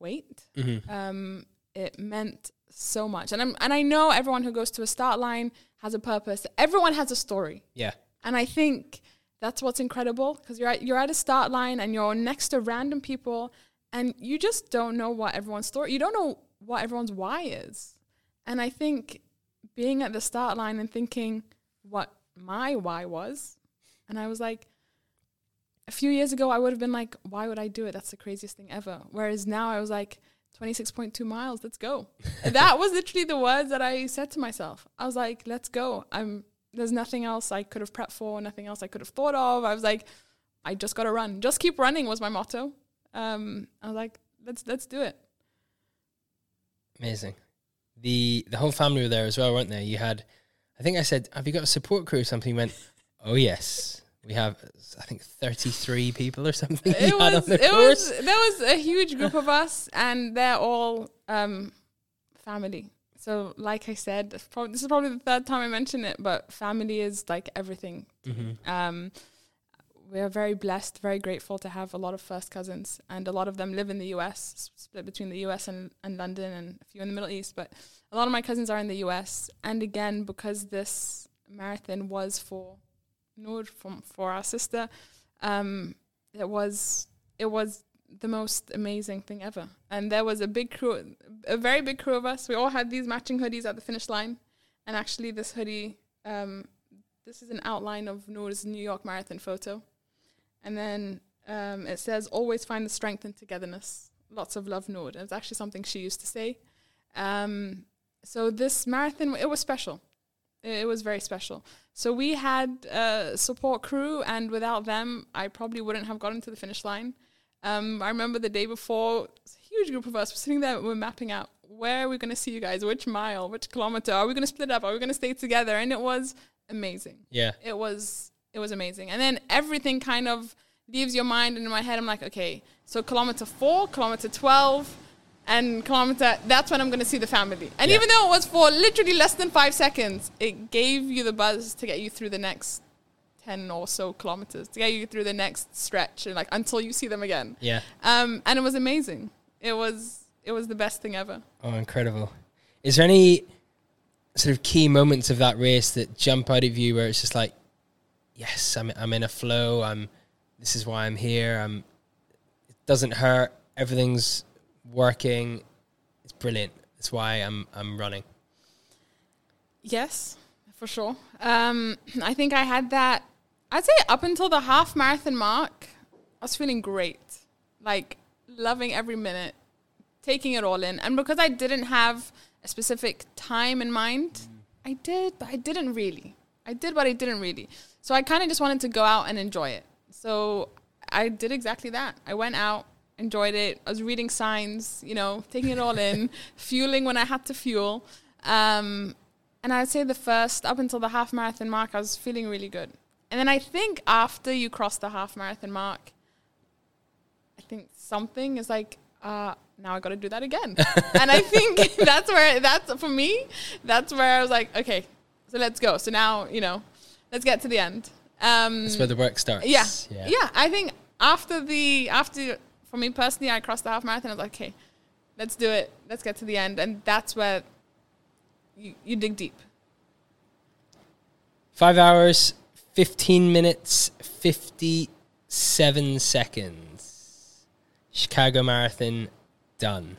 weight, Mm-hmm. um, it meant so much. And I'm and I know everyone who goes to a start line has a purpose. Everyone has a story. Yeah. And I think that's what's incredible because you're at, you're at a start line and you're next to random people and you just don't know what everyone's story. You don't know what everyone's why is. And I think being at the start line and thinking what my why was, and I was like, a few years ago I would have been like, why would I do it? That's the craziest thing ever. Whereas now I was like, 26.2 miles, let's go. that was literally the words that I said to myself. I was like, let's go. I'm there's nothing else I could have prepped for, nothing else I could have thought of. I was like, I just gotta run. Just keep running was my motto. Um, I was like, let's let's do it. Amazing. The the whole family were there as well, weren't they? You had, I think I said, have you got a support crew or something? You went, oh yes, we have. I think thirty three people or something. It was it was there was a huge group of us, and they're all um, family. So, like I said, this this is probably the third time I mention it, but family is like everything Mhm. Um, we are very blessed, very grateful to have a lot of first cousins, and a lot of them live in the US, split between the US and, and London, and a few in the Middle East. But a lot of my cousins are in the US, and again, because this marathon was for Noor, from for our sister, um, it was it was the most amazing thing ever. And there was a big crew, a very big crew of us. We all had these matching hoodies at the finish line, and actually, this hoodie. Um, this is an outline of Noor's New York Marathon photo. and then um, it says, "Always find the strength in togetherness." Lots of love, Noor. It's actually something she used to say. Um, so this marathon, it was special. It, it was very special. So we had a support crew, and without them, I probably wouldn't have gotten to the finish line. Um, I remember the day before, a huge group of us were sitting there, we're mapping out where are we going to see you guys, which mile, which kilometer, are we going to split up, are we going to stay together? And it was amazing. Yeah. It was it was amazing. And then everything kind of leaves your mind, and in my head, I'm like, okay, so kilometer four, kilometer twelve, and kilometer. That's when I'm going to see the family. And Yeah. even though it was for literally less than five seconds, it gave you the buzz to get you through the next ten or so kilometers, to get you through the next stretch, and like until you see them again. Yeah. Um, and it was amazing. It was it was the best thing ever. Oh, incredible. Is there any sort of key moments of that race that jump out of you where it's just like, yes, I'm, I'm in a flow. I'm, this is why I'm here. I'm, it doesn't hurt. Everything's working. It's brilliant. That's why I'm, I'm running. Yes, for sure. Um, I think I had that. I'd say up until the half marathon mark, I was feeling great, like loving every minute, taking it all in. And because I didn't have a specific time in mind, I did, but I didn't really. I did, but I didn't really. So I kind of just wanted to go out and enjoy it. So I did exactly that. I went out, enjoyed it. I was reading signs, you know, taking it all in, fueling when I had to fuel. Um, and I'd say the first, up until the half marathon mark, I was feeling really good. And then I think after you cross the half marathon mark, I think something is like, uh, now I got to do that again. and I think that's where, that's for me, that's where I was like, okay, so let's go. So now, you know, let's get to the end. Um, That's where the work starts. yeah. yeah. I think after the after for me personally, I crossed the half marathon. I was like, okay, let's do it. Let's get to the end, and that's where you, you dig deep. Five hours, 15 minutes, 57 seconds. Chicago Marathon done.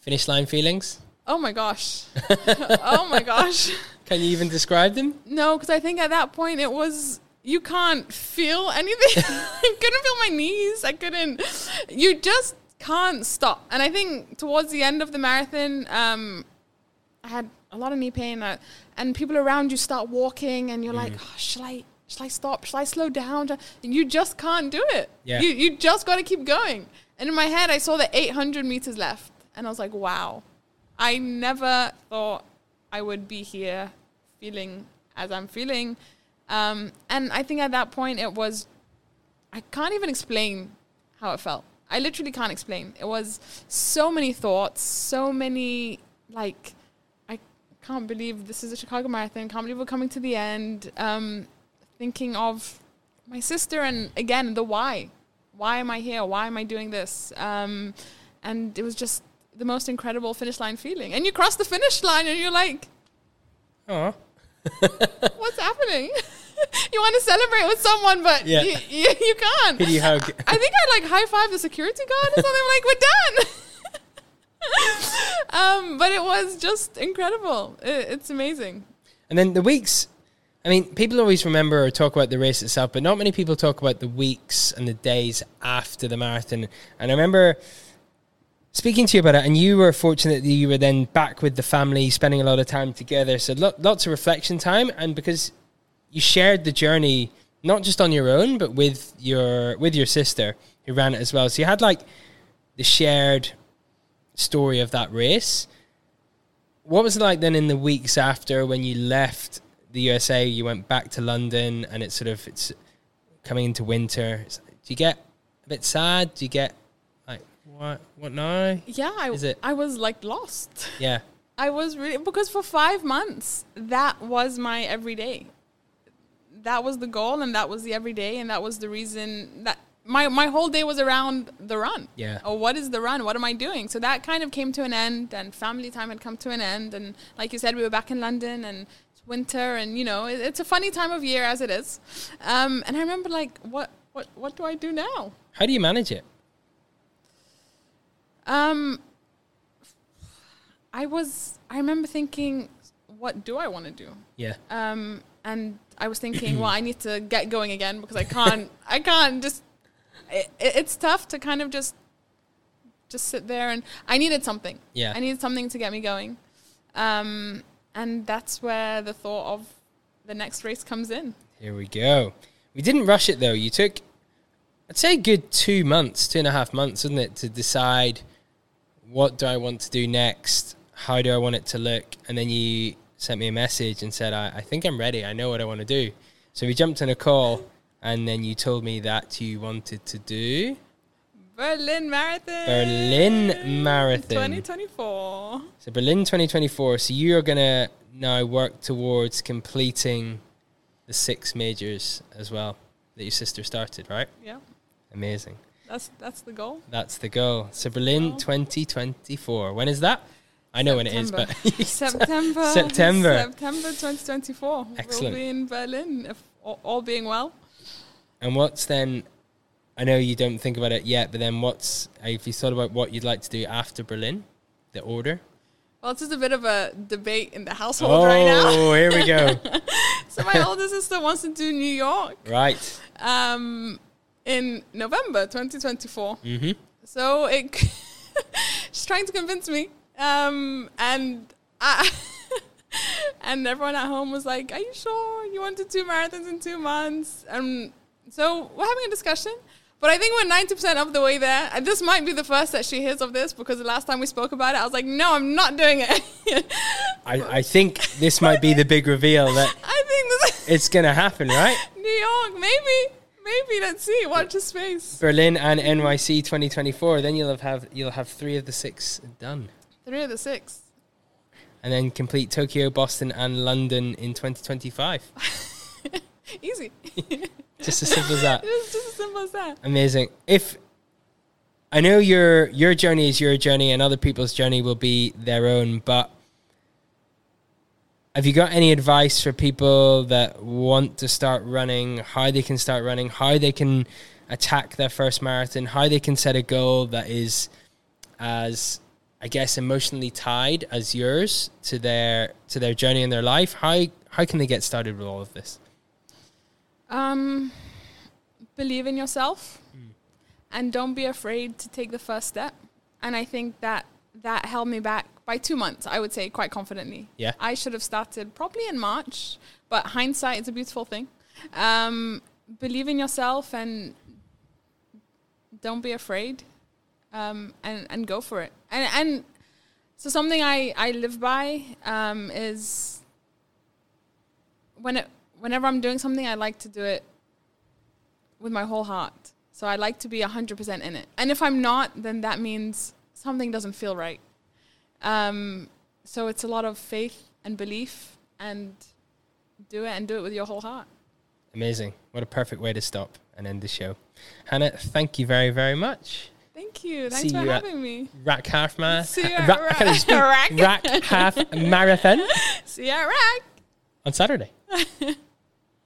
Finish line feelings? Oh my gosh. oh my gosh. Can you even describe them? No, because I think at that point it was you can't feel anything. I couldn't feel my knees. I couldn't. You just can't stop. And I think towards the end of the marathon, um, I had a lot of knee pain, uh, and people around you start walking, and you're like, oh, "Shall I? Shall I stop? Shall I slow down?" And you just can't do it. Yeah. You you just got to keep going. And in my head, I saw the 800 meters left, and I was like, "Wow." I never thought I would be here feeling as I'm feeling. Um, and I think at that point it was, I can't even explain how it felt. I literally can't explain. It was so many thoughts, so many, like, I can't believe this is a Chicago Marathon, can't believe we're coming to the end. Um, thinking of my sister and again, the why. Why am I here? Why am I doing this? Um, and it was just the most incredible finish line feeling. And you cross the finish line and you're like, Oh, what's happening? you want to celebrate with someone, but Yeah. you, you, you can't. You hug? I think I like high five the security guard or something like we're done. um, but it was just incredible. It, it's amazing. And then the weeks, I mean, people always remember or talk about the race itself, but not many people talk about the weeks and the days after the marathon. And I remember speaking to you about it, and you were fortunate that you were then back with the family, spending a lot of time together. So lo- lots of reflection time, and because you shared the journey not just on your own, but with your with your sister who ran it as well. So you had like the shared story of that race. What was it like then in the weeks after when you left the USA? You went back to London, and it's sort of it's coming into winter. Do you get a bit sad? Do you get what what now? Yeah, I, Is it- I was like lost. Yeah, I was really because for five months that was my everyday. That was the goal, and that was the everyday, and that was the reason that my my whole day was around the run. Yeah. Or what is the run? What am I doing? So that kind of came to an end, and family time had come to an end, and like you said, we were back in London, and it's winter, and you know, it, it's a funny time of year as it is. Um, and I remember like, what what what do I do now? how do you manage it? Um, I was. I remember thinking, what do I want to do? Yeah, Um, and I was thinking, well, I need to get going again because I can't. I can't just. It, it's tough to kind of just just sit there and I needed something. Yeah. I needed something to get me going. Um, and that's where the thought of the next race comes in. Here we go. We didn't rush it though. You took, I'd say, a good two months, two and a half months, isn't it, to decide what do I want to do next? How do I want it to look? And then you sent me a message and said, I, I think I'm ready. I know what I want to do. So we jumped on a call, and then you told me that you wanted to do Berlin Marathon. Berlin Marathon. 2024. So Berlin 2024. So you are gonna now work towards completing the six majors as well that your sister started, right? Yeah. Amazing. That's that's the goal. That's the goal. So Berlin Goal. 2024. When is that? I know when it is, but September. September. September 2024. Excellent. We'll be in Berlin if all, all being well. and what's then? I know you don't think about it yet, but then what's? if you thought about what you'd like to do after Berlin? The order. Well, it's just a bit of a debate in the household right now. Oh, here we go. So my older sister wants to do New York right. um, in November 2024. Mm-hmm. So it, she's trying to convince me, um, and I, and everyone at home was like, "Are you sure you want to do marathons in two months?" And so we're having a discussion. But I think we're ninety percent of the way there. And this might be the first that she hears of this because the last time we spoke about it, I was like, "No, I'm not doing it." I, I think this might be the big reveal that I think this it's gonna happen, right? Maybe, maybe. See. Watch the space. Berlin and NYC 2024. Then you'll have, have you'll have three of the six done, Three of the six. and then complete Tokyo, Boston, and London in 2025. Easy. Just as simple as that. It's just as simple as that. Amazing. If I know your your journey is your journey, and other people's journey will be their own, but have you got any advice for people that want to start running? How they can start running? How they can attack their first marathon? How they can set a goal that is as I guess emotionally tied as yours to their to their journey in their life? How how can they get started with all of this? Um, believe in yourself, and don't be afraid to take the first step. And I think that that held me back by two months. I would say quite confidently. Yeah. I should have started probably in March, but hindsight is a beautiful thing. Um, believe in yourself and don't be afraid, um, and and go for it. And and so something I I live by um, is when it whenever I'm doing something, I like to do it with my whole heart. So I like to be 100% in it. And if I'm not, then that means something doesn't feel right. Um, so it's a lot of faith and belief and do it and do it with your whole heart. Amazing. What a perfect way to stop and end the show. Hana, thank you very, very much. Thank you. Thanks See for you at- having me. RAK half marathon. See you at RAK, I can't even speak. RAK. RAK half marathon See ya, RAK. on Saturday.